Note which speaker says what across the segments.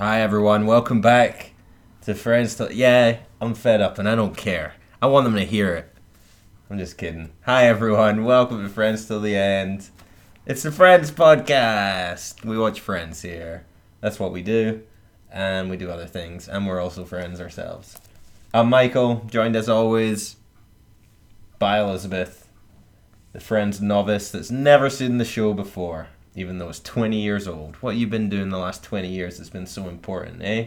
Speaker 1: Hi everyone, welcome back to Friends. To- yeah, I'm fed up and I don't care. I want them to hear it. I'm just kidding. Hi everyone, welcome to Friends Till the End. It's the Friends podcast. We watch Friends here. That's what we do, and we do other things, and we're also friends ourselves. I'm Michael, joined as always by Elizabeth, the Friends novice that's never seen the show before, even though it's 20 years old. What you've been doing the last 20 years that's been so important, eh?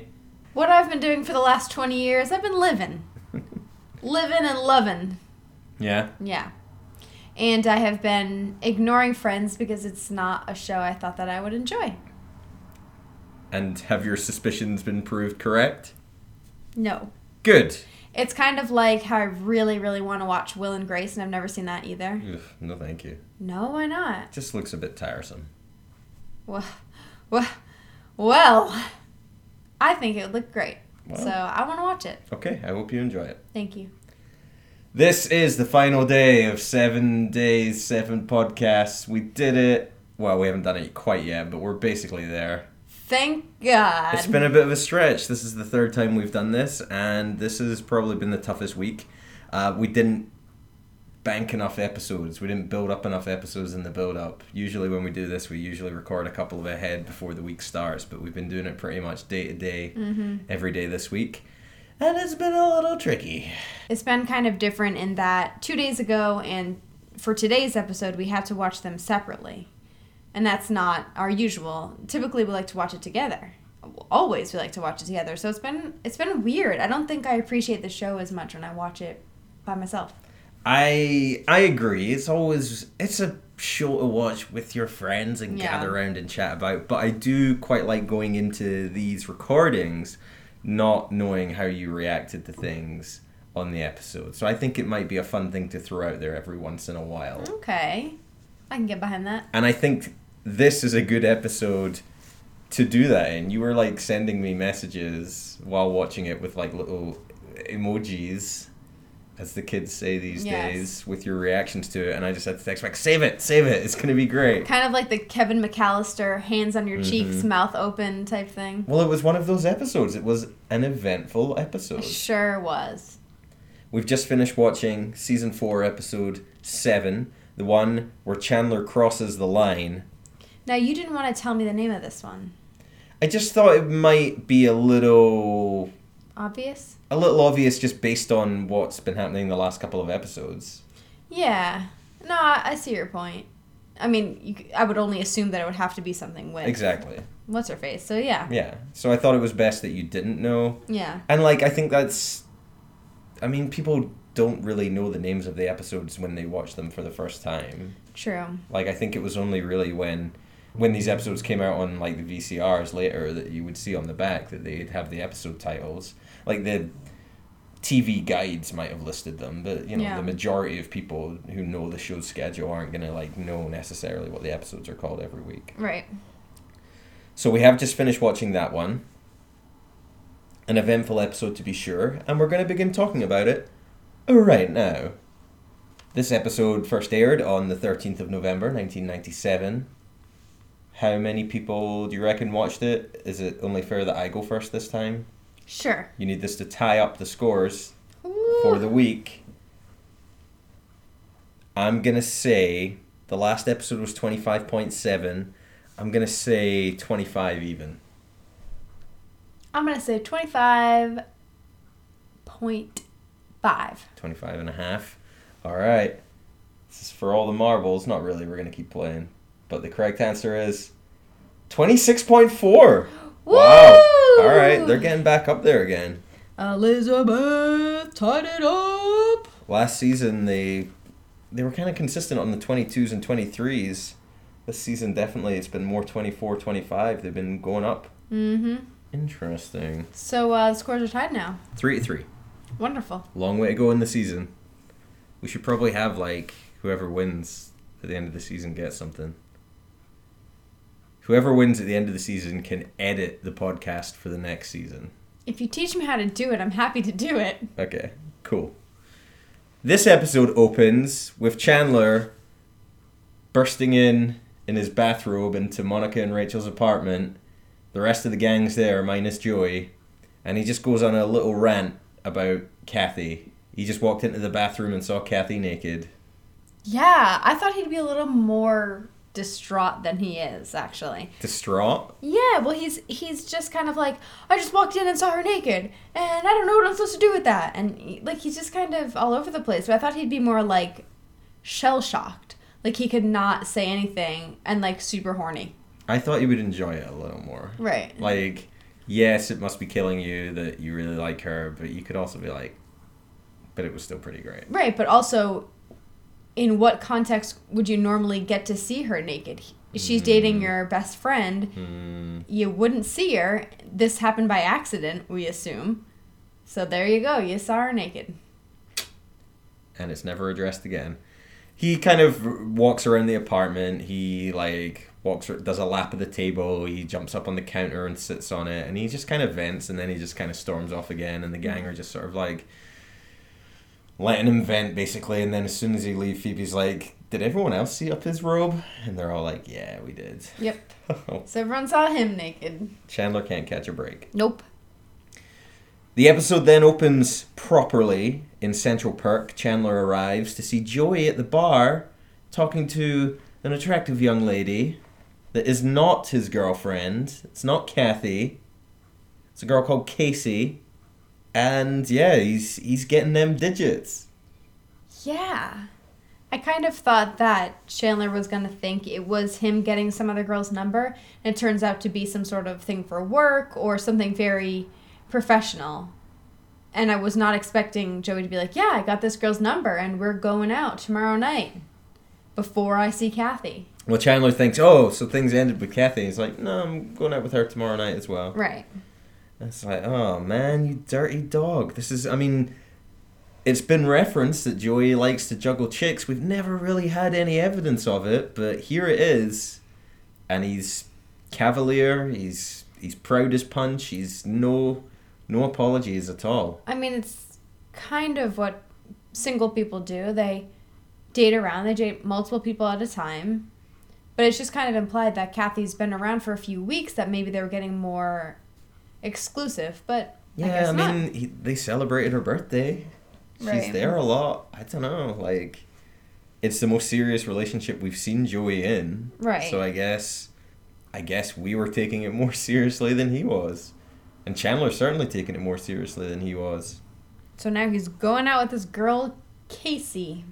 Speaker 2: What I've been doing for the last 20 years, I've been living. living and loving.
Speaker 1: Yeah.
Speaker 2: Yeah. And I have been ignoring Friends because it's not a show I thought that I would enjoy.
Speaker 1: And have your suspicions been proved correct?
Speaker 2: No.
Speaker 1: Good.
Speaker 2: It's kind of like how I really, really want to watch Will and Grace, and I've never seen that either.
Speaker 1: No, thank you.
Speaker 2: No, why not?
Speaker 1: Just looks a bit tiresome.
Speaker 2: Well, well, well I think it would look great. So I want to watch it.
Speaker 1: Okay, I hope you enjoy it.
Speaker 2: Thank you.
Speaker 1: This is the final day of seven days, seven podcasts. We did it. Well, we haven't done it quite yet, but we're basically there.
Speaker 2: Thank God.
Speaker 1: It's been a bit of a stretch. This is the third time we've done this, and this has probably been the toughest week. Uh, we didn't bank enough episodes. We didn't build up enough episodes in the build up. Usually, when we do this, we usually record a couple of ahead before the week starts, but we've been doing it pretty much day to day, mm-hmm. every day this week. And it's been a little tricky.
Speaker 2: It's been kind of different in that two days ago and for today's episode, we had to watch them separately. And that's not our usual. Typically, we like to watch it together. Always, we like to watch it together. So it's been it's been weird. I don't think I appreciate the show as much when I watch it by myself.
Speaker 1: I I agree. It's always it's a show to watch with your friends and
Speaker 2: Yeah.
Speaker 1: gather around and chat about. But I do quite like going into these recordings not knowing how you reacted to things on the episode. So I think it might be a fun thing to throw out there every once in a while.
Speaker 2: Okay, I can get behind that.
Speaker 1: And I think this is a good episode to do that in. You were like sending me messages while watching it with like little emojis, as the kids say these
Speaker 2: Yes.
Speaker 1: days, with your reactions to it. And I just had to text back, save it, save it. It's going to be great.
Speaker 2: Kind of like the Kevin McAllister hands on your
Speaker 1: Mm-hmm.
Speaker 2: cheeks, mouth open type thing.
Speaker 1: Well, it was one of those episodes. It was an eventful episode.
Speaker 2: Sure was.
Speaker 1: We've just finished watching season four, episode seven, the one where Chandler crosses the line.
Speaker 2: Now you didn't want to tell me the name of this one.
Speaker 1: I just thought it might be a little
Speaker 2: Obvious?
Speaker 1: A little obvious just based on what's been happening in the last couple of episodes.
Speaker 2: Yeah. No, I, see your point. I mean, you, I would only assume that it would have to be something with
Speaker 1: Exactly.
Speaker 2: what's her face. So yeah,
Speaker 1: Yeah. So I thought it was best that you didn't know.
Speaker 2: yeah,
Speaker 1: And like I think that's I mean people don't really know the names of the episodes when they watch them for the first time.
Speaker 2: true.
Speaker 1: Like I think it was only really when when these episodes came out on like the VCRs later that you would see on the back that they'd have the episode titles. Like the TV guides might have listed them, but you know
Speaker 2: Yeah.
Speaker 1: the majority of people who know the show's schedule aren't gonna like know necessarily what the episodes are called every week.
Speaker 2: Right.
Speaker 1: So we have just finished watching that one. An eventful episode to be sure, and we're going to begin talking about it right now. This episode first aired on the 13th of November 1997. How many people do you reckon watched it? Is it only fair that I go first this time?
Speaker 2: Sure.
Speaker 1: You need this to tie up the scores
Speaker 2: Ooh.
Speaker 1: for the week. I'm going to say the last episode was 25.7. I'm going to say 25 even.
Speaker 2: I'm gonna say twenty five point five.
Speaker 1: 25 and a half. All right. This is for all the marbles. Not really. We're going to keep playing. But the correct answer is 26.4. Wow. All right. They're getting back up there again.
Speaker 2: Elizabeth tied it up.
Speaker 1: Last season they they were kind of consistent on the 22s and 23s. This season definitely it's been more 24, 25. They've been going up.
Speaker 2: Mm-hmm.
Speaker 1: Interesting.
Speaker 2: So uh, the scores are tied now.
Speaker 1: 3 to 3.
Speaker 2: Wonderful.
Speaker 1: Long way to go in the season. We should probably have like whoever wins at the end of the season gets something. Whoever wins at the end of the season can edit the podcast for the next season.
Speaker 2: If you teach me how to do it, I'm happy to do it.
Speaker 1: Okay, cool. This episode opens with Chandler bursting in in his bathrobe into Monica and Rachel's apartment The rest of the gang's there, minus Joey, and he just goes on a little rant about Kathy. He just walked into the bathroom and saw Kathy naked.
Speaker 2: Yeah, I thought he'd be a little more distraught than he is actually.
Speaker 1: Distraught.
Speaker 2: Yeah, well he's he's just kind of like I just walked in and saw her naked and I don't know what I'm supposed to do with that and like he's just kind of all over the place. But I thought he'd be more like shell shocked. Like he could not say anything and like super horny.
Speaker 1: I thought you would enjoy it a little more.
Speaker 2: Right.
Speaker 1: Like, yes, it must be killing you that you really like her, but you could also be like, but it was still pretty great.
Speaker 2: Right, but also in what context would you normally get to see her naked? She's dating your best friend.
Speaker 1: Mm,
Speaker 2: You wouldn't see her. This happened by accident, we assume. So there you go. You saw her naked.
Speaker 1: and it's never addressed again. He kind of walks around the apartment. He like walks, does a lap of the table. He jumps up on the counter and sits on it, and he just kind of vents, and then he just kind of storms off again. And the gang are just sort of like letting him vent basically. And then as soon as he leaves, Phoebe's like, "Did everyone else see up his robe?" And they're all like, "Yeah, we did."
Speaker 2: Yep. So everyone saw him naked.
Speaker 1: Chandler can't catch a break.
Speaker 2: Nope.
Speaker 1: The episode then opens properly in Central Perk. Chandler arrives to see Joey at the bar talking to an attractive young lady that is not his girlfriend. It's not Kathy. It's a girl called Casey. And yeah, he's he's getting them digits.
Speaker 2: Yeah. I kind of thought that Chandler was going to think it was him getting some other girl's number, and it turns out to be some sort of thing for work or something very professional. And I was not expecting Joey to be like, Yeah, I got this girl's number, and we're going out tomorrow night before I see Kathy.
Speaker 1: Well, Chandler thinks, oh, so things ended with Kathy. He's like, no, I'm going out with her tomorrow night as well.
Speaker 2: Right.
Speaker 1: It's like, oh man, you dirty dog. This is, I mean, it's been referenced that Joey likes to juggle chicks. We've never really had any evidence of it, but here it is. And he's cavalier. He's he's proud as punch. He's no no apologies at all.
Speaker 2: I mean, it's kind of what single people do. They date around, they date multiple people at a time. But it's just kind of implied that Kathy's been around for a few weeks, that maybe they were getting more exclusive. But I
Speaker 1: Yeah, I,
Speaker 2: not.
Speaker 1: mean, he, they celebrated her birthday. She's
Speaker 2: Right.
Speaker 1: there a lot. I don't know, like. It's the most serious relationship we've seen Joey in.
Speaker 2: Right.
Speaker 1: So I guess, I guess we were taking it more seriously than he was, and Chandler's certainly taking it more seriously than he was.
Speaker 2: So now he's going out with this girl, Casey.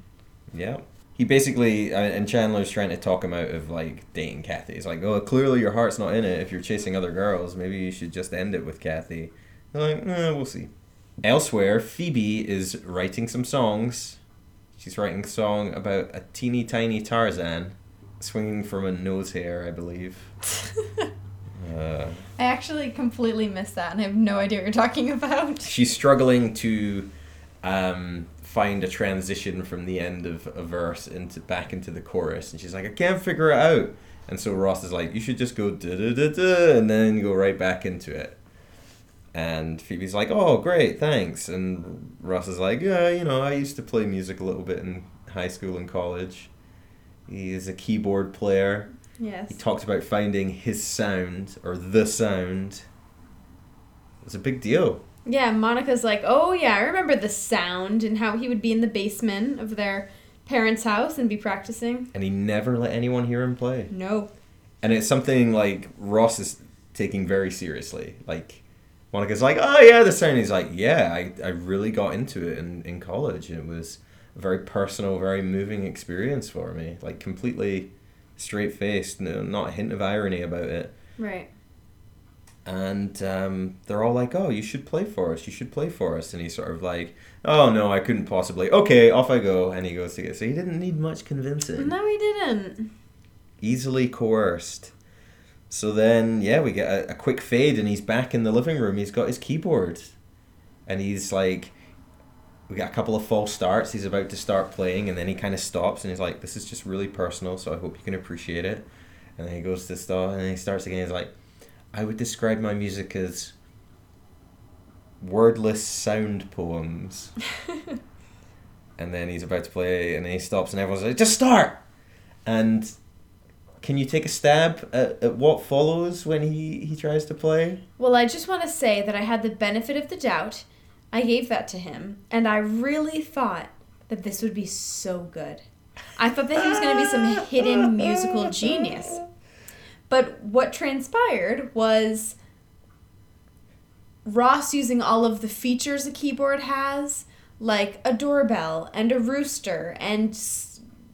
Speaker 1: Yeah. He basically, uh, and Chandler's trying to talk him out of like dating Kathy. He's like, "Oh, clearly your heart's not in it. If you're chasing other girls, maybe you should just end it with Kathy." They're like, eh, "We'll see." Elsewhere, Phoebe is writing some songs. She's writing a song about a teeny tiny Tarzan swinging from a nose hair, I believe. Uh,
Speaker 2: I actually completely missed that, and I have no idea what you're talking about.
Speaker 1: she's struggling to um, find a transition from the end of a verse into back into the chorus, and she's like, I can't figure it out. And so Ross is like, you should just go da da da da, and then go right back into it. And Phoebe's like, oh great, thanks. And Ross is like, yeah, you know, I used to play music a little bit in high school and college. He is a keyboard player.
Speaker 2: Yes.
Speaker 1: He talked about finding his sound or the sound. It's a big deal.
Speaker 2: Yeah, Monica's like, oh yeah, I remember the sound and how he would be in the basement of their parents' house and be practicing.
Speaker 1: and he never let anyone hear him play.
Speaker 2: No.
Speaker 1: And it's something like Ross is taking very seriously. Like Monica's like, "Oh yeah, the sound." He's like, "Yeah, I, I really got into it in, in college, and it was a very personal, very moving experience for me. Like completely straight faced, no, not a hint of irony about it."
Speaker 2: Right.
Speaker 1: And um, they're all like, "Oh, you should play for us. You should play for us." And he's sort of like, "Oh no, I couldn't possibly." Okay, off I go. And he goes to get. So he didn't need much convincing.
Speaker 2: No, he didn't.
Speaker 1: easily coerced. So then, yeah, we get a, a quick fade, and he's back in the living room. He's got his keyboard, and he's like, we got a couple of false starts. He's about to start playing, and then he kind of stops, and he's like, "This is just really personal, so I hope you can appreciate it." And then he goes to start, and he starts again. He's like, "I would describe my music as wordless sound poems." and then he's about to play, and then he stops, and everyone's like, "Just start!" And can you take a stab at, at what follows when he, he tries to play?
Speaker 2: Well, I just want to say that I had the benefit of the doubt. I gave that to him, and I really thought that this would be so good. I thought that he was going to be some hidden musical genius. But what transpired was Ross using all of the features a keyboard has, like a doorbell and a rooster and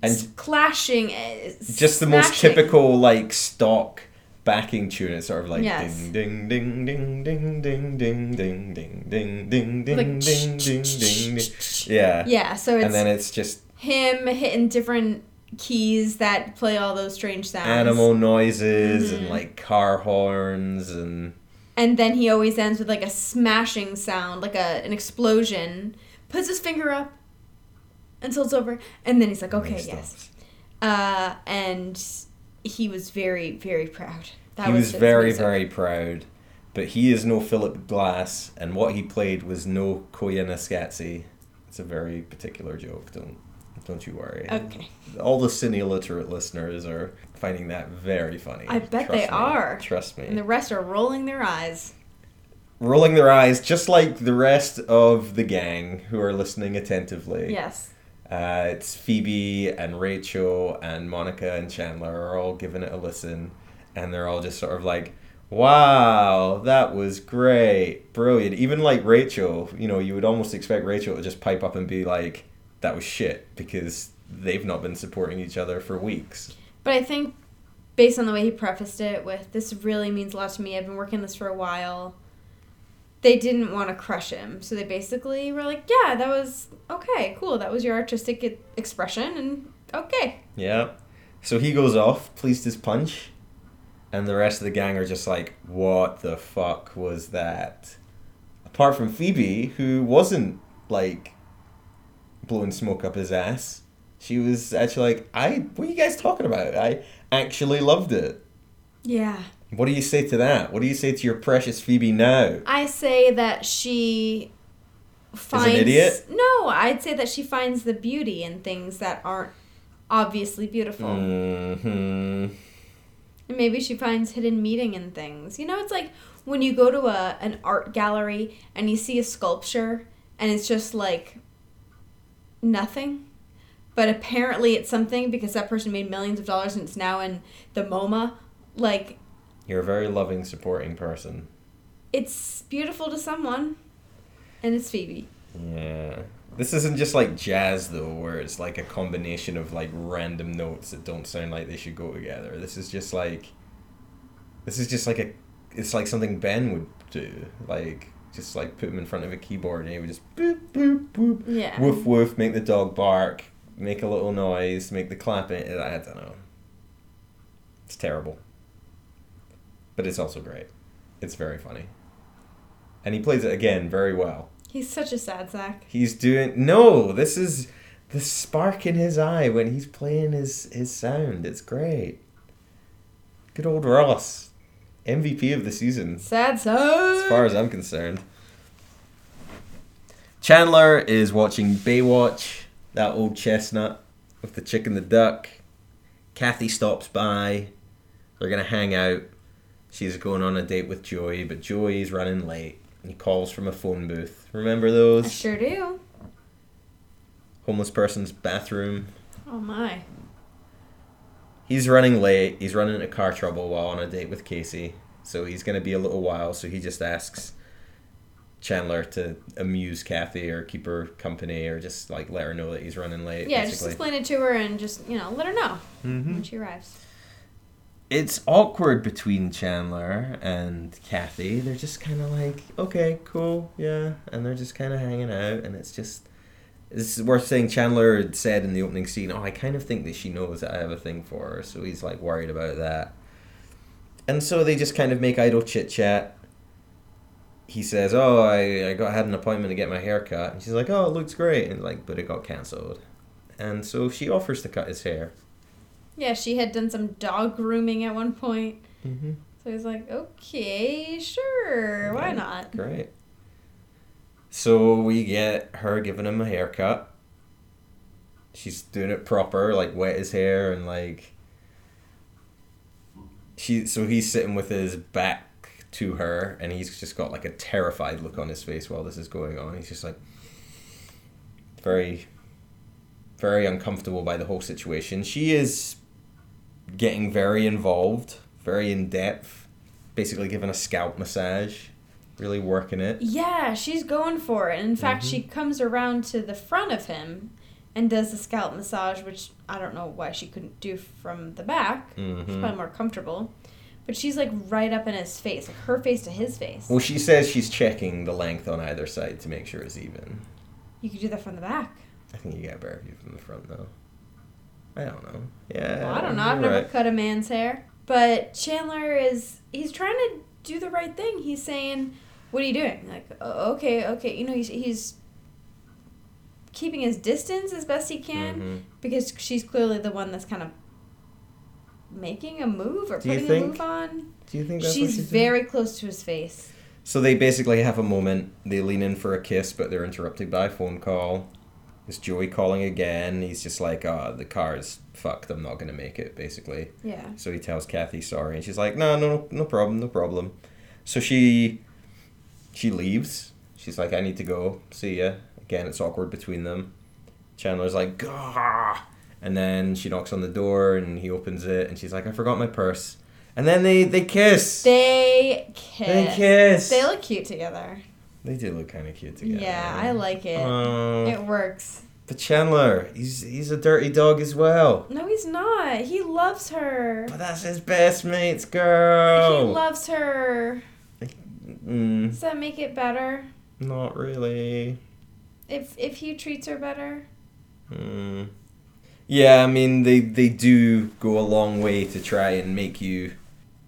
Speaker 1: And-
Speaker 2: s- clashing. uh,
Speaker 1: Just the most typical like stock backing tune. It's sort of like
Speaker 2: Yes.
Speaker 1: ding ding ding ding ding ding ding ding ding ding ding
Speaker 2: Like
Speaker 1: ding ding ding ding. Yeah.
Speaker 2: Yeah, so it's
Speaker 1: And then it's just
Speaker 2: him hitting different keys that play all those strange sounds.
Speaker 1: animal noises and
Speaker 2: Mhm.
Speaker 1: like car horns and
Speaker 2: And then he always ends with like a smashing sound, like a an explosion. Puts his finger up until it's over, and then he's like, "Okay,
Speaker 1: he
Speaker 2: yes." Uh, and he was very, very proud. That
Speaker 1: he was
Speaker 2: his
Speaker 1: very
Speaker 2: music.
Speaker 1: very proud. But he is no Philip Glass, and what he played was no Scatzi. It's a very particular joke. Don't don't you worry.
Speaker 2: Okay.
Speaker 1: All the cine illiterate listeners are finding that very funny.
Speaker 2: I bet
Speaker 1: Trust
Speaker 2: they
Speaker 1: me.
Speaker 2: are.
Speaker 1: Trust me.
Speaker 2: And the rest are rolling their eyes.
Speaker 1: Rolling their eyes, just like the rest of the gang who are listening attentively.
Speaker 2: Yes.
Speaker 1: Uh, it's Phoebe and Rachel and Monica and Chandler are all giving it a listen, and they're all just sort of like, "Wow, that was great, brilliant." Even like Rachel, you know, you would almost expect Rachel to just pipe up and be like, "That was shit," because they've not been supporting each other for weeks.
Speaker 2: But I think, based on the way he prefaced it with, this really means a lot to me. I've been working this for a while. They didn't want to crush him. So they basically were like, yeah, that was okay, cool. That was your artistic expression, and okay.
Speaker 1: Yeah. So he goes off, pleased his punch, and the rest of the gang are just like, "What the fuck was that?" Apart from Phoebe, who wasn't like blowing smoke up his ass, she was actually like, "I, what are you guys talking about? I actually loved it."
Speaker 2: Yeah.
Speaker 1: What do you say to that? What do you say to your precious Phoebe now?
Speaker 2: I say that she finds.
Speaker 1: idiot?
Speaker 2: No, I'd say that she finds the beauty in things that aren't obviously beautiful.
Speaker 1: Hmm.
Speaker 2: And maybe she finds hidden meaning in things. You know, it's like when you go to a an art gallery and you see a sculpture and it's just like nothing. But apparently it's something because that person made millions of dollars and it's now in the MoMA. Like
Speaker 1: You're a very loving, supporting person.
Speaker 2: it's beautiful to someone. And it's Phoebe.
Speaker 1: Yeah. This isn't just like jazz though, where it's like a combination of like random notes that don't sound like they should go together. This is just like this is just like a it's like something Ben would do. Like just like put him in front of a keyboard and he would just boop boop boop
Speaker 2: Yeah.
Speaker 1: woof woof, make the dog bark, make a little noise, make the clapping I don't know. It's terrible. But it's also great. It's very funny. And he plays it again very well.
Speaker 2: He's such a sad sack.
Speaker 1: He's doing no. This is the spark in his eye when he's playing his his sound. It's great. Good old Ross, MVP of the season,
Speaker 2: Sad sack.
Speaker 1: as far as I'm concerned. Chandler is watching Baywatch, that old chestnut with the chick and the duck. Kathy stops by. They're gonna hang out. She's going on a date with Joey, but Joey's running late. He calls from a phone booth. Remember those?
Speaker 2: I
Speaker 1: those?
Speaker 2: sure do.
Speaker 1: homeless person's bathroom.
Speaker 2: Oh my.
Speaker 1: He's running late. He's running into car trouble while on a date with Casey. So he's going to be a little while. So he just asks Chandler to amuse Kathy or keep her company or just like let her know that he's running late.
Speaker 2: Yeah, just explain it to her and just, you know, let her know
Speaker 1: hmm
Speaker 2: when she arrives.
Speaker 1: It's awkward between Chandler and Kathy. They're just kind of like, okay, cool, yeah. And they're just kind of hanging out. And it's just. It's worth saying Chandler had said in the opening scene, oh, I kind of think that she knows that I have a thing for her. So he's like worried about that. And so they just kind of make idle chit chat. He says, "Oh, I, I got had an appointment to get my hair cut," and she's like, "Oh, it looks great," and like, but it got cancelled. And so she offers to cut his hair.
Speaker 2: Yeah, she had done some dog grooming at one point.
Speaker 1: Mm-hmm.
Speaker 2: So he's like, okay, sure, why not?
Speaker 1: Great. So we get her giving him a haircut. She's doing it proper, like wet his hair and like she so he's sitting with his back to her and he's just got like a terrified look on his face while this is going on. He's just like very very uncomfortable by the whole situation. She is getting very involved, very in depth, basically giving a scalp massage, really working it.
Speaker 2: Yeah, she's going for it. And In fact, she
Speaker 1: Mm-hmm.
Speaker 2: comes around to the front of him and does the scalp massage, which I don't know why she couldn't do from the back. She's
Speaker 1: Mhm.
Speaker 2: probably more comfortable. But she's like right up in his face, like her face to his face.
Speaker 1: Well, she says she's checking the length on either side to make sure it's even.
Speaker 2: You could do that from the back.
Speaker 1: I think you get a better view from the front though. I don't know. Yeah.
Speaker 2: Well, I don't know. I've never
Speaker 1: right.
Speaker 2: cut a man's hair. But Chandler is he's trying to do the right thing. He's saying, "What are you doing?" Like, "Oh, "Okay, okay." You know, he's he's keeping his distance as best he can
Speaker 1: Mhm.
Speaker 2: because she's clearly the one that's kind of making a move or
Speaker 1: Do
Speaker 2: putting a move on.
Speaker 1: Do you think
Speaker 2: She's
Speaker 1: she's doing?
Speaker 2: very close to his face.
Speaker 1: So they basically have a moment. They lean in for a kiss, but they're interrupted by a phone call. It's Joey calling again. He's just like, "Ah, the car's fucked. I'm not gonna make it." Basically.
Speaker 2: Yeah.
Speaker 1: So he tells Kathy sorry, and she's like, "No, no, no problem, no problem." So she she leaves. She's like, "I need to go. See ya." Again, it's awkward between them. Chandler's like, "Gah!" and then she knocks on the door, and he opens it, and she's like, "I forgot my purse." And then they they kiss.
Speaker 2: They kiss.
Speaker 1: They kiss.
Speaker 2: They look cute together.
Speaker 1: They do look kind of cute together.
Speaker 2: Yeah, I like it.
Speaker 1: Oh,
Speaker 2: It works.
Speaker 1: but Chandler, he's he's a dirty dog as well.
Speaker 2: No, he's not. He loves her.
Speaker 1: But that's his best mate's girl.
Speaker 2: He loves her.
Speaker 1: Mm,
Speaker 2: Does that make it better?
Speaker 1: not really.
Speaker 2: If if he treats her better?
Speaker 1: Mm. Yeah, I mean they they do go a long way to try and make you.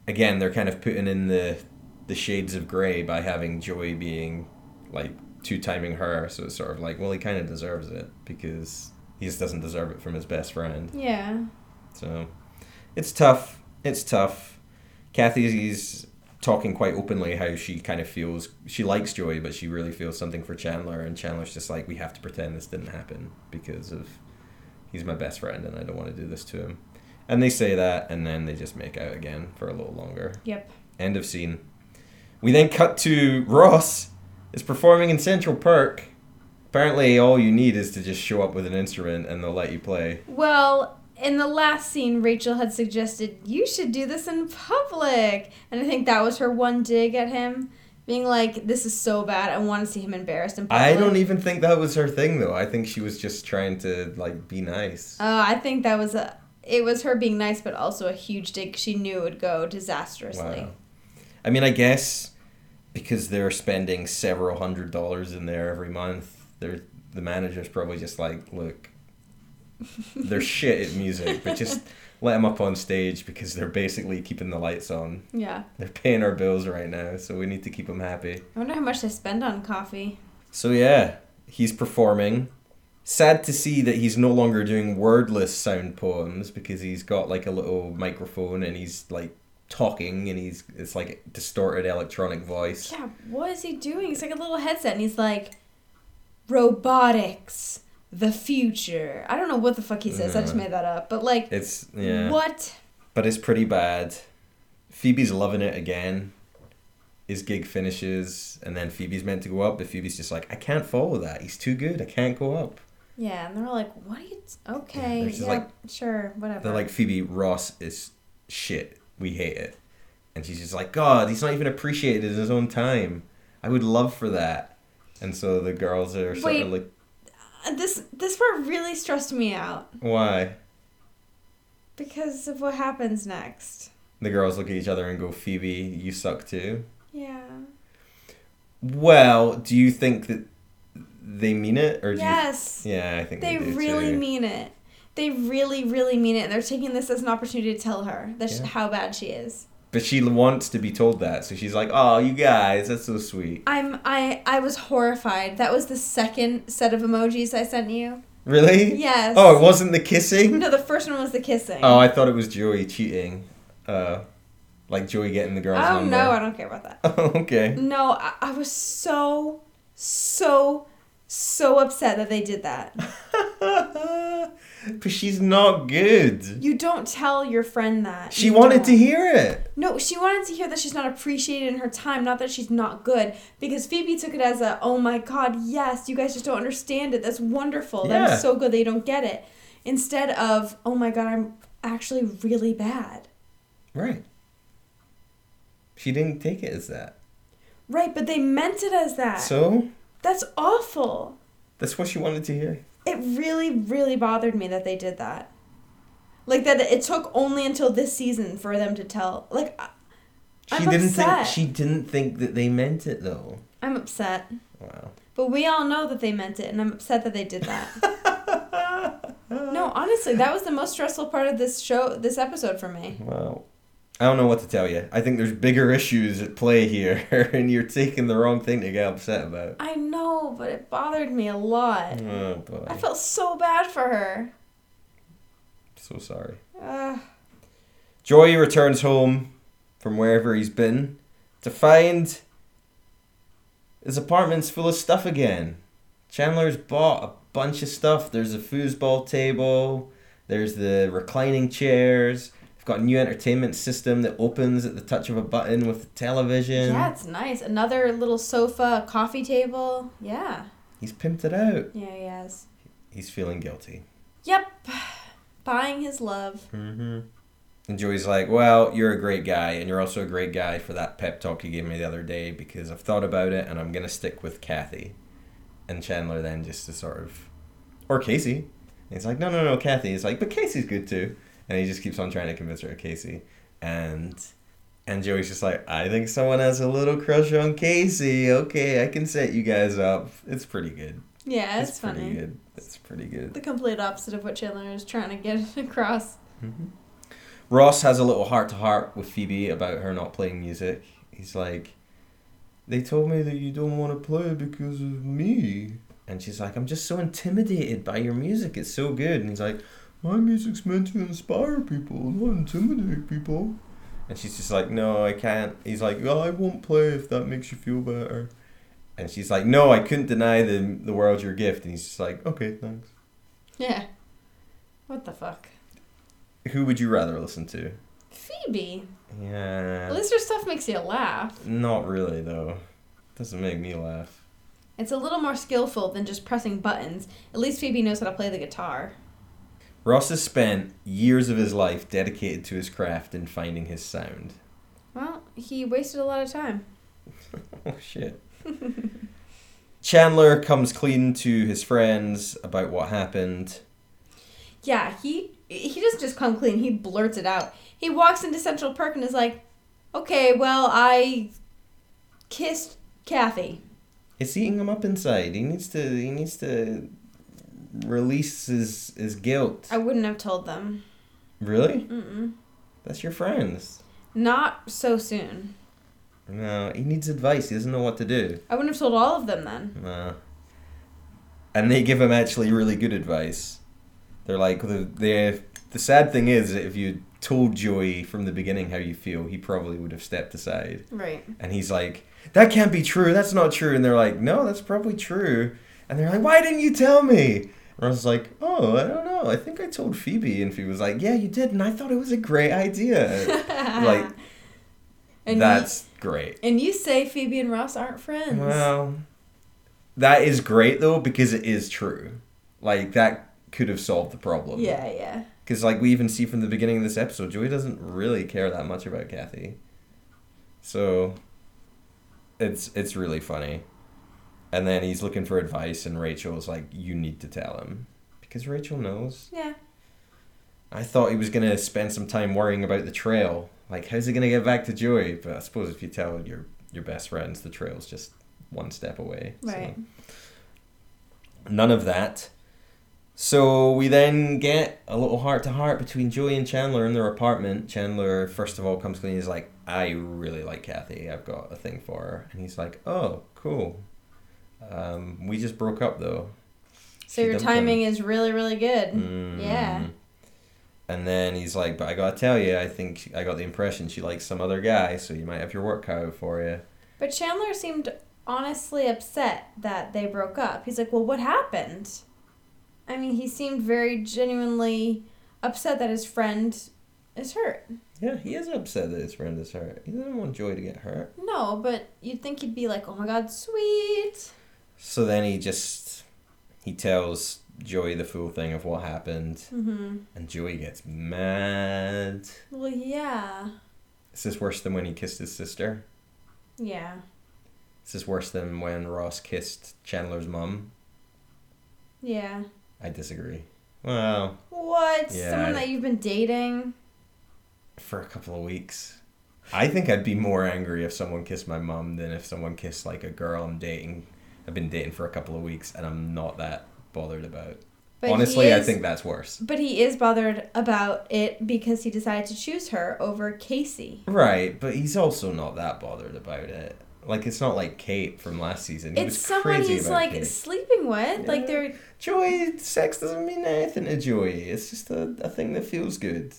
Speaker 1: Again, they're kind of putting in the the shades of gray by having Joey being like two timing her, so it's sort of like, well, he kind of deserves it because he just doesn't deserve it from his best friend.
Speaker 2: Yeah.
Speaker 1: So it's tough. It's tough. Kathy's talking quite openly how she kind of feels she likes Joey, but she really feels something for Chandler, and Chandler's just like, we have to pretend this didn't happen because of he's my best friend and I don't want to do this to him. And they say that, and then they just make out again for a little longer.
Speaker 2: Yep.
Speaker 1: End of scene. We then cut to Ross is performing in Central Perk. Apparently, all you need is to just show up with an instrument and they'll let you play.
Speaker 2: Well, in the last scene, Rachel had suggested you should do this in public, and I think that was her one dig at him, being like, "This is so bad. I want to see him embarrassed in public."
Speaker 1: I don't even think that was her thing though. I think she was just trying to like be nice.
Speaker 2: Uh, I think that was a. It was her being nice, but also a huge dig. She knew it would go disastrously.
Speaker 1: Wow. I mean, I guess because they're spending several hundred dollars in there every month, they're the manager's probably just like, look, they're shit at music, but just let them up on stage because they're basically keeping the lights on.
Speaker 2: Yeah.
Speaker 1: They're paying our bills right now, so we need to keep them happy.
Speaker 2: I wonder how much they spend on coffee.
Speaker 1: So yeah, he's performing. Sad to see that he's no longer doing wordless sound poems because he's got like a little microphone and he's like talking and he's it's like a distorted electronic voice.
Speaker 2: Yeah, what is he doing? It's like a little headset, and he's like, robotics, the future. I don't know what the fuck he says. I just made that up. But like,
Speaker 1: It's yeah,
Speaker 2: what?
Speaker 1: but it's pretty bad. Phoebe's loving it again. His gig finishes and then Phoebe's meant to go up, but Phoebe's just like, I can't follow that. He's too good. I can't go up.
Speaker 2: Yeah, and they're like, what are you? T- okay,
Speaker 1: they're
Speaker 2: yeah,
Speaker 1: like-
Speaker 2: sure, whatever.
Speaker 1: They're like, Phoebe, Ross is shit. We hate it. And she's just like, God, he's not even appreciated in his own time. I would love for that. And so the girls are sort
Speaker 2: Wait.
Speaker 1: of like,
Speaker 2: Uh, this this part really stressed me out
Speaker 1: why?
Speaker 2: because of what happens next.
Speaker 1: The girls look at each other and go, Phoebe, you suck too.
Speaker 2: Yeah.
Speaker 1: Well, do you think that they mean it? or do
Speaker 2: Yes.
Speaker 1: you... Yeah, I think they,
Speaker 2: They really
Speaker 1: too.
Speaker 2: mean it. They really, really mean it. And they're taking this as an opportunity to tell her that's
Speaker 1: Yeah.
Speaker 2: how bad she is.
Speaker 1: But she wants to be told that, so she's like, "Oh, you guys, that's so sweet."
Speaker 2: I'm I I was horrified. That was the second set of emojis I sent you.
Speaker 1: Really?
Speaker 2: Yes.
Speaker 1: Oh, it wasn't the kissing.
Speaker 2: No, the first one was the kissing.
Speaker 1: Oh, I thought it was Joey cheating. Uh, like Joey getting the girl's
Speaker 2: oh
Speaker 1: number.
Speaker 2: no, I don't care about that.
Speaker 1: Oh, okay.
Speaker 2: No, I, I was so so so upset that they did that.
Speaker 1: but she's not good.
Speaker 2: You don't tell your friend that.
Speaker 1: She
Speaker 2: You
Speaker 1: wanted
Speaker 2: don't.
Speaker 1: to hear it.
Speaker 2: No, she wanted to hear that she's not appreciated in her time, not that she's not good. Because Phoebe took it as a, oh my god, yes, you guys just don't understand it. That's wonderful.
Speaker 1: Yeah.
Speaker 2: That's so good that you don't get it. Instead of, oh my god, I'm actually really bad.
Speaker 1: Right. She didn't take it as that.
Speaker 2: Right, but they meant it as that.
Speaker 1: So
Speaker 2: That's awful.
Speaker 1: that's what she wanted to hear.
Speaker 2: It really, really bothered me that they did that. Like that it took only until this season for them to tell. Like, I-
Speaker 1: She didn't
Speaker 2: upset.
Speaker 1: think she didn't think that they meant it though.
Speaker 2: I'm upset.
Speaker 1: Wow.
Speaker 2: But we all know that they meant it, and I'm upset that they did that. no, honestly, that was the most stressful part of this show, this episode for me.
Speaker 1: Well, I don't know what to tell you. I think there's bigger issues at play here, and you're taking the wrong thing to get upset about.
Speaker 2: I know, but it bothered me a lot.
Speaker 1: Oh boy.
Speaker 2: I felt so bad for her.
Speaker 1: so sorry.
Speaker 2: Uh,
Speaker 1: Joey returns home from wherever he's been to find his apartment's full of stuff again. Chandler's bought a bunch of stuff. There's a foosball table. There's the reclining chairs. Got a new entertainment system that opens at the touch of a button with the television.
Speaker 2: yeah, it's nice. Another little sofa, coffee table. Yeah.
Speaker 1: He's pimped it out.
Speaker 2: Yeah, he has.
Speaker 1: He's feeling guilty.
Speaker 2: Yep. Buying his love.
Speaker 1: Mm-hmm. And Joey's like, Well, you're a great guy, and you're also a great guy for that pep talk you gave me the other day because I've thought about it and I'm going to stick with Kathy. And Chandler then just to sort of. Or Casey. And he's like, No, no, no, Kathy. He's like, But Casey's good too. And he just keeps on trying to convince her of Casey. And. And Joey's just like, I think someone has a little crush on Casey. Okay, I can set you guys up. It's pretty good.
Speaker 2: Yeah, it's,
Speaker 1: pretty
Speaker 2: funny.
Speaker 1: good. It's pretty good.
Speaker 2: The complete opposite of what Chandler is trying to get across.
Speaker 1: Mm-hmm. Ross has a little heart to heart with Phoebe about her not playing music. He's like, They told me that you don't want to play because of me. And she's like, I'm just so intimidated by your music. It's so good. And he's like, My music's meant to inspire people, not intimidate people. And she's just like, No, I can't. He's like, oh, I won't play if that makes you feel better. And she's like, No, I couldn't deny the, the world your gift. And he's just like, Okay, thanks.
Speaker 2: Yeah. What the fuck?
Speaker 1: Who would you rather listen to?
Speaker 2: Phoebe.
Speaker 1: Yeah.
Speaker 2: At least her stuff makes you laugh.
Speaker 1: Not really though. Doesn't make me laugh.
Speaker 2: It's a little more skillful than just pressing buttons. At least Phoebe knows how to play the guitar.
Speaker 1: Ross has spent years of his life dedicated to his craft and finding his sound.
Speaker 2: Well, he wasted a lot of time.
Speaker 1: oh shit. Chandler comes clean to his friends about what happened.
Speaker 2: Yeah, he he doesn't just come clean. He blurts it out. He walks into Central Perk and is like, "Okay, well, I kissed Kathy."
Speaker 1: It's eating him up inside. He needs to he needs to release his his guilt.
Speaker 2: I wouldn't have told them.
Speaker 1: Really?
Speaker 2: Mm-mm.
Speaker 1: That's your friends.
Speaker 2: Not so soon.
Speaker 1: No, he needs advice. He doesn't know what to do.
Speaker 2: I wouldn't have told all of them then.
Speaker 1: No. And they give him actually really good advice. They're like the the the sad thing is if you told Joey from the beginning how you feel, he probably would have stepped aside.
Speaker 2: Right.
Speaker 1: And he's like, "That can't be true. That's not true." And they're like, "No, that's probably true." And they're like, "Why didn't you tell me?" And I was like, "Oh, I don't know. I think I told Phoebe." And Phoebe was like, "Yeah, you did, and I thought it was a great idea." like
Speaker 2: and
Speaker 1: that's great.
Speaker 2: And you say Phoebe and Ross aren't friends.
Speaker 1: Well, that is great though because it is true. Like that could have solved the problem.
Speaker 2: yeah, yeah.
Speaker 1: Because like we even see from the beginning of this episode, Joey doesn't really care that much about Kathy. So it's it's really funny. And then he's looking for advice and Rachel's like, You need to tell him. Because Rachel knows.
Speaker 2: Yeah.
Speaker 1: I thought he was gonna spend some time worrying about the trail. Like, how's he gonna get back to Joey? But I suppose if you tell your your best friends the trail's just one step away. so.
Speaker 2: Right.
Speaker 1: None of that. So we then get a little heart to heart between Joey and Chandler in their apartment. Chandler, first of all, comes clean. He's like, I really like Kathy. I've got a thing for her. And he's like, Oh, cool. Um, we just broke up though.
Speaker 2: So
Speaker 1: She
Speaker 2: your timing is really, really good.
Speaker 1: Mm.
Speaker 2: Yeah.
Speaker 1: And then he's like, But I gotta tell you, I think I got the impression she likes some other guy, so you might have your work cut out for you.
Speaker 2: But Chandler seemed honestly upset that they broke up. He's like, "Well, what happened?" I mean, he seemed very genuinely upset that his friend is hurt.
Speaker 1: Yeah, he is upset that his friend is hurt. He doesn't want Joey to get hurt.
Speaker 2: No, but you'd think he'd be like, "Oh my god, sweet."
Speaker 1: So then he just he tells Joey the full thing of what happened,
Speaker 2: Mm-hmm.
Speaker 1: and Joey gets mad.
Speaker 2: Well, yeah,
Speaker 1: Is this worse than when he kissed his sister?
Speaker 2: yeah.
Speaker 1: Is this worse than when Ross kissed Chandler's mom?
Speaker 2: Yeah.
Speaker 1: I disagree. Well,
Speaker 2: What?
Speaker 1: Yeah.
Speaker 2: Someone that you've been dating?
Speaker 1: for a couple of weeks. I think I'd be more angry if someone kissed my mom than if someone kissed like a girl I'm dating. I've been dating for a couple of weeks and I'm not that bothered about.
Speaker 2: But
Speaker 1: Honestly,
Speaker 2: he
Speaker 1: I think that's worse.
Speaker 2: But he is bothered about it because he decided to choose her over Casey.
Speaker 1: Right, but he's also not that bothered about it. Like it's not like Kate from last season. He
Speaker 2: it's
Speaker 1: was
Speaker 2: someone
Speaker 1: crazy
Speaker 2: he's
Speaker 1: about
Speaker 2: like
Speaker 1: Kate.
Speaker 2: sleeping with. Like they're
Speaker 1: Joey, sex doesn't mean anything to Joey. It's just a, a thing that feels good.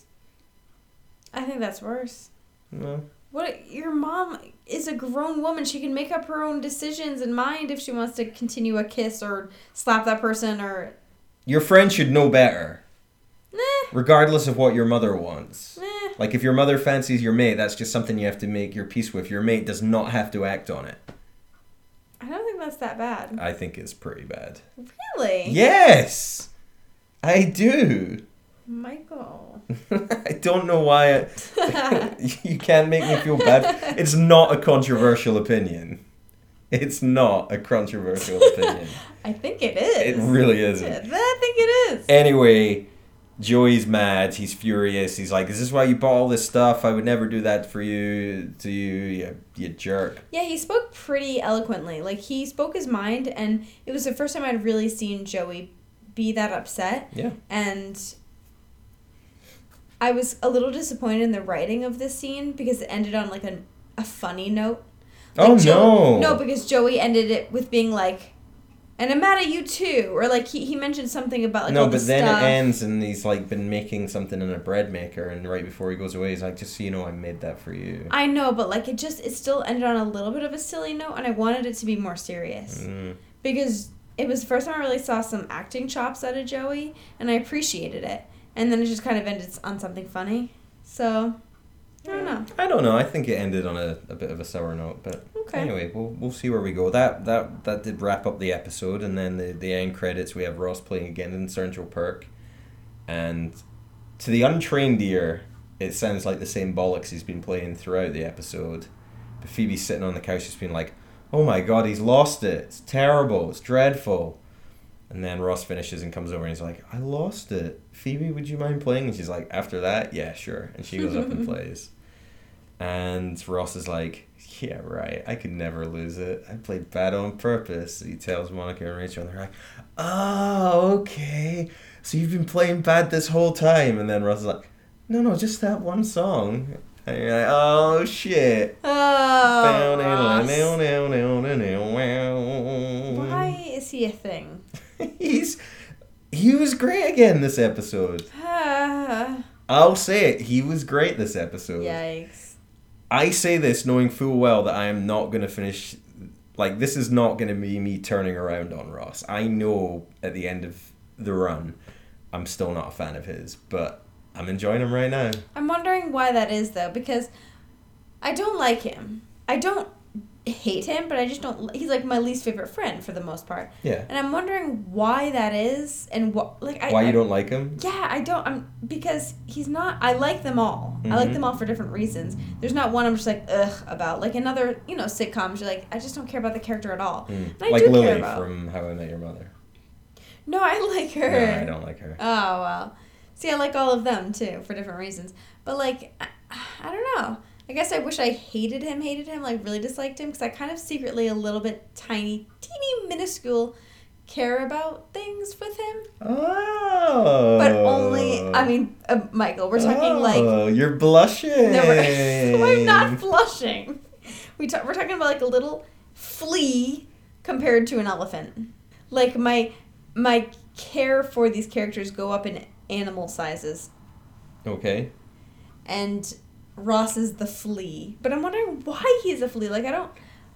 Speaker 2: I think that's worse.
Speaker 1: No.
Speaker 2: What your mom is a grown woman. She can make up her own decisions and mind if she wants to continue a kiss or slap that person or
Speaker 1: Your friend should know better,
Speaker 2: nah,
Speaker 1: regardless of what your mother wants.
Speaker 2: nah.
Speaker 1: Like if your mother fancies your mate, that's just something you have to make your peace with. Your mate does not have to act on it.
Speaker 2: I don't think that's that bad.
Speaker 1: I think it's pretty bad.
Speaker 2: Really?
Speaker 1: Yes, I do.
Speaker 2: Michael.
Speaker 1: I don't know why it, you can't make me feel bad. It's not a controversial opinion. It's not a controversial opinion.
Speaker 2: I think it is.
Speaker 1: It really isn't.
Speaker 2: I think it is.
Speaker 1: Anyway, Joey's mad. He's furious. He's like, "Is this why you bought all this stuff? I would never do that for you. To you, you, you jerk."
Speaker 2: Yeah, he spoke pretty eloquently. Like he spoke his mind, and it was the first time I'd really seen Joey be that upset.
Speaker 1: Yeah.
Speaker 2: And I was a little disappointed in the writing of this scene because it ended on like a, a funny note.
Speaker 1: oh
Speaker 2: Like, Jo-
Speaker 1: no!
Speaker 2: No, because Joey ended it with being like, "And I'm mad at you too," or like he, he mentioned something about like
Speaker 1: no, but
Speaker 2: the
Speaker 1: then
Speaker 2: stuff.
Speaker 1: it ends, and he's like been making something in a bread maker, and right before he goes away, he's like, "Just so you know, I made that for you."
Speaker 2: I know, but like it just it still ended on a little bit of a silly note, and I wanted it to be more serious.
Speaker 1: Mm.
Speaker 2: because it was the first time I really saw some acting chops out of Joey, and I appreciated it. And then it just kind of ended on something funny. So, I don't know.
Speaker 1: I don't know. I think it ended on a, a bit of a sour note, but
Speaker 2: Okay.
Speaker 1: anyway, we'll we'll see where we go. That that that did wrap up the episode, and then the the end credits we have Ross playing again in Central Perk, and to the untrained ear, it sounds like the same bollocks he's been playing throughout the episode. But Phoebe's sitting on the couch, just being like, "Oh my god, he's lost it! It's terrible! It's dreadful!" And then Ross finishes and comes over and he's like, "I lost it. Phoebe, would you mind playing?" And she's like, "After that, yeah, sure." And she goes up and plays. And Ross is like, Yeah, right. I could never lose it. I played bad on purpose. He tells Monica and Rachel, and they're like, Oh, okay. So you've been playing bad this whole time. And then Ross is like, No, no, just that one song. And you're like, Oh, shit.
Speaker 2: Oh, Ross.
Speaker 1: Why?
Speaker 2: Why is he a thing?
Speaker 1: He's. He was great again this episode. I'll say it. He was great this episode.
Speaker 2: Yikes.
Speaker 1: I say this knowing full well that I am not going to finish. Like, this is not going to be me turning around on Ross. I know at the end of the run, I'm still not a fan of his, but I'm enjoying him right now.
Speaker 2: I'm wondering why that is though, because I don't like him. I don't hate him, but I just don't. He's like my least favorite friend for the most part,
Speaker 1: Yeah.
Speaker 2: and I'm wondering why that is, and what like I,
Speaker 1: Why you don't like him?
Speaker 2: Yeah, I don't. I'm because he's not. I like them all. I like
Speaker 1: Mhm.
Speaker 2: them all for different reasons. There's not one I'm just like ugh about. Like another, you know, sitcoms. You're like, I just don't care about the character at all.
Speaker 1: Mm. Like Lily from How I Met Your Mother.
Speaker 2: No, I like her.
Speaker 1: No, I don't like her.
Speaker 2: Oh well. See, I like all of them too for different reasons. But like, I, I don't know. I guess I wish I hated him, hated him, like really disliked him, because I kind of secretly a little bit tiny, teeny, minuscule care about things with him.
Speaker 1: Oh.
Speaker 2: But only, I mean, uh, Michael, we're talking like
Speaker 1: Oh, you're blushing.
Speaker 2: No, we're- I'm not blushing. We ta- we're talking about like a little flea compared to an elephant. Like my my care for these characters go up in animal sizes,
Speaker 1: Okay.
Speaker 2: and Ross is the flea. But I'm wondering why he's a flea. Like I don't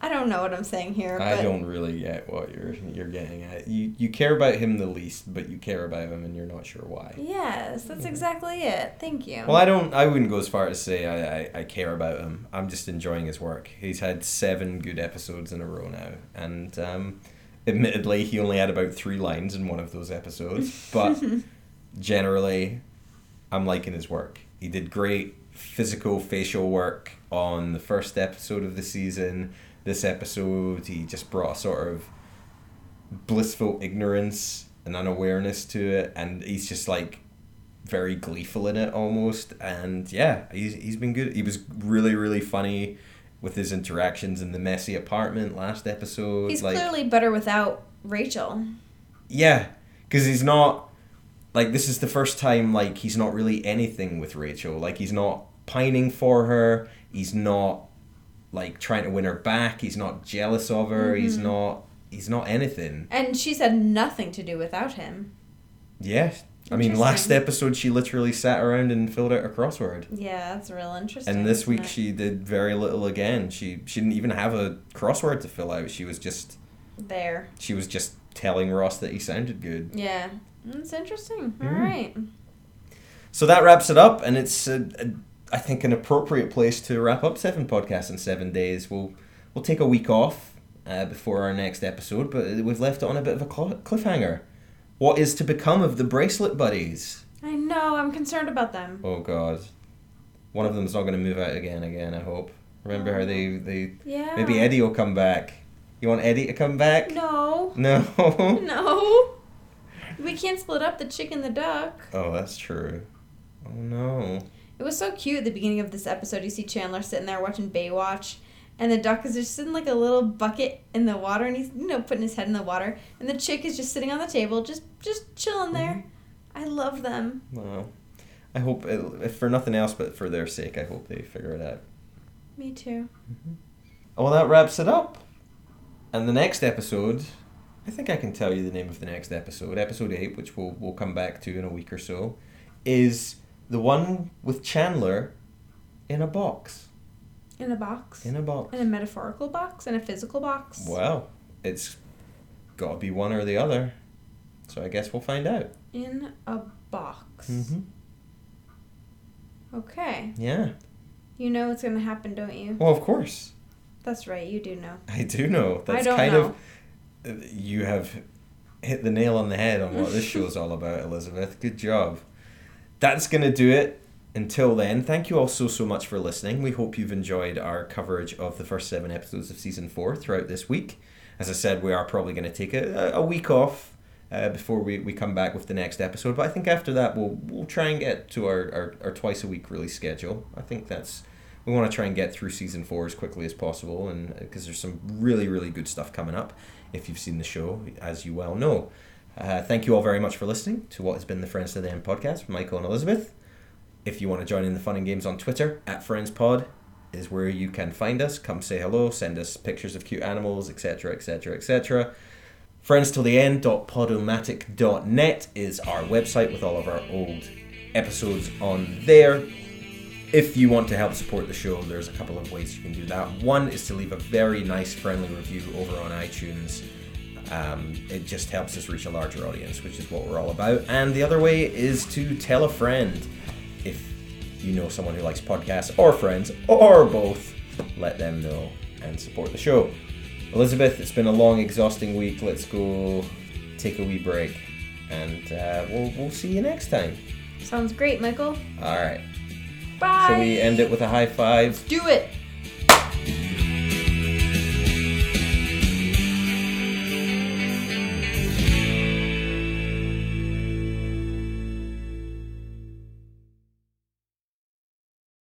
Speaker 2: I don't know what I'm saying here.
Speaker 1: I don't really get what you're you're getting at. You you care about him the least, but you care about him and you're not sure why.
Speaker 2: Yes, that's exactly it. Thank you.
Speaker 1: Well, I don't. I wouldn't go as far as say I, I, I care about him. I'm just enjoying his work. He's had seven good episodes in a row now, and um, admittedly, he only had about three lines in one of those episodes. But generally, I'm liking his work. He did great physical facial work on the first episode of the season. This episode, he just brought a sort of blissful ignorance and unawareness to it, and he's just like very gleeful in it almost. And yeah, he's he's been good. He was really really funny with his interactions in the messy apartment last episode.
Speaker 2: He's
Speaker 1: like,
Speaker 2: clearly better without Rachel.
Speaker 1: yeah, because he's not like this is the first time like he's not really anything with Rachel. Like he's not pining for her. He's not like trying to win her back. He's not jealous of her. He's
Speaker 2: Mhm.
Speaker 1: not. He's not anything.
Speaker 2: And she's had nothing to do without him.
Speaker 1: Yeah. I mean, last episode she literally sat around and filled out a crossword.
Speaker 2: Yeah, that's real interesting.
Speaker 1: And this week
Speaker 2: it?
Speaker 1: she did very little again. She she didn't even have a crossword to fill out. She was just
Speaker 2: there.
Speaker 1: she was just telling Ross that he sounded good.
Speaker 2: Yeah, that's interesting. All
Speaker 1: Mm.
Speaker 2: right.
Speaker 1: So that wraps it up, and it's a, a, I think an appropriate place to wrap up seven podcasts in seven days. We'll we'll take a week off uh, before our next episode, but we've left it on a bit of a cl- cliffhanger. What is to become of the bracelet buddies?
Speaker 2: I know. I'm concerned about them.
Speaker 1: Oh God, one of them's not going to move out again. Again, I hope. Remember how they they
Speaker 2: Yeah.
Speaker 1: maybe Eddie will come back. You want Eddie to come back?
Speaker 2: No.
Speaker 1: No.
Speaker 2: No. We can't split up the chick and the duck.
Speaker 1: Oh, that's true. Oh no.
Speaker 2: It was so cute at the beginning of this episode. You see Chandler sitting there watching Baywatch, and the duck is just sitting like a little bucket in the water, and he's you know putting his head in the water, and the chick is just sitting on the table, just just chilling there. Mm-hmm. I love them.
Speaker 1: Well, I hope, it, if for nothing else, but for their sake, I hope they figure it out.
Speaker 2: Me too. Mm-hmm.
Speaker 1: Well, that wraps it up. And the next episode, I think I can tell you the name of the next episode, episode 8, which we'll, we'll come back to in a week or so, is the one with Chandler in a box.
Speaker 2: In a box.
Speaker 1: In a box.
Speaker 2: In a metaphorical box and a physical box.
Speaker 1: Well, it's got to be one or the other. So I guess we'll find out.
Speaker 2: In a box.
Speaker 1: Mm-hmm.
Speaker 2: Okay.
Speaker 1: Yeah.
Speaker 2: You know what's gonna happen, don't you?
Speaker 1: Well, of course.
Speaker 2: That's right. You do know.
Speaker 1: I do know. That's
Speaker 2: I don't
Speaker 1: kind
Speaker 2: know.
Speaker 1: of. Uh, You have hit the nail on the head on what this show's all about, Elizabeth. Good job. That's going to do it. Until then, thank you all so, so much for listening. We hope you've enjoyed our coverage of the first seven episodes of season four throughout this week. As I said, we are probably going to take a, a week off uh, before we, we come back with the next episode. But I think after that, we'll, we'll try and get to our, our, our twice a week release schedule. I think that's we want to try and get through season four as quickly as possible and because there's some really really good stuff coming up if you've seen the show as you well know. Uh, thank you all very much for listening to what has been the friends to the end podcast with michael and elizabeth. If you want to join in the fun and games on twitter at friendspod is where you can find us. Come say hello send us pictures of cute animals etc etc etc friends till the end.podomatic.net is our website with all of our old episodes on there if you want to help support the show, there's a couple of ways you can do that. One is to leave a very nice, friendly review over on iTunes. Um, it just helps us reach a larger audience, which is what we're all about. And the other way is to tell a friend. If you know someone who likes podcasts or friends or both, let them know and support the show. Elizabeth, it's been a long, exhausting week. Let's go take a wee break, and uh, we'll we'll see you next time.
Speaker 2: Sounds great, Michael.
Speaker 1: All right.
Speaker 2: Bye.
Speaker 1: Shall we end it with a high five?
Speaker 2: Do it.